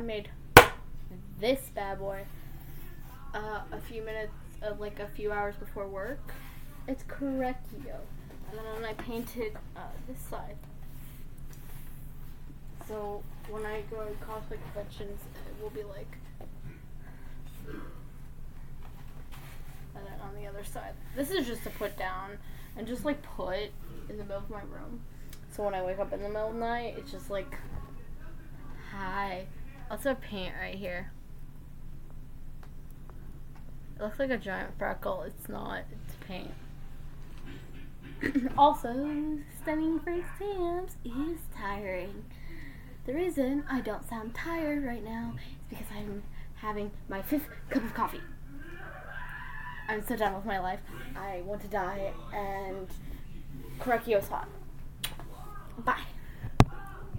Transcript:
I made this bad boy uh, a few minutes, uh, like a few hours before work. It's Korekiyo. And then I painted uh, this side. So when I go to cosplay conventions, it will be like. And then on the other side. This is just to put down and just like put in the middle of my room. So when I wake up in the middle of the night, it's just like, hi. Also paint right here. It looks like a giant freckle. It's not. It's paint. also, studying for exams is tiring. The reason I don't sound tired right now is because I'm having my fifth cup of coffee. I'm so done with my life. I want to die, and Korekiyo's hot. Bye.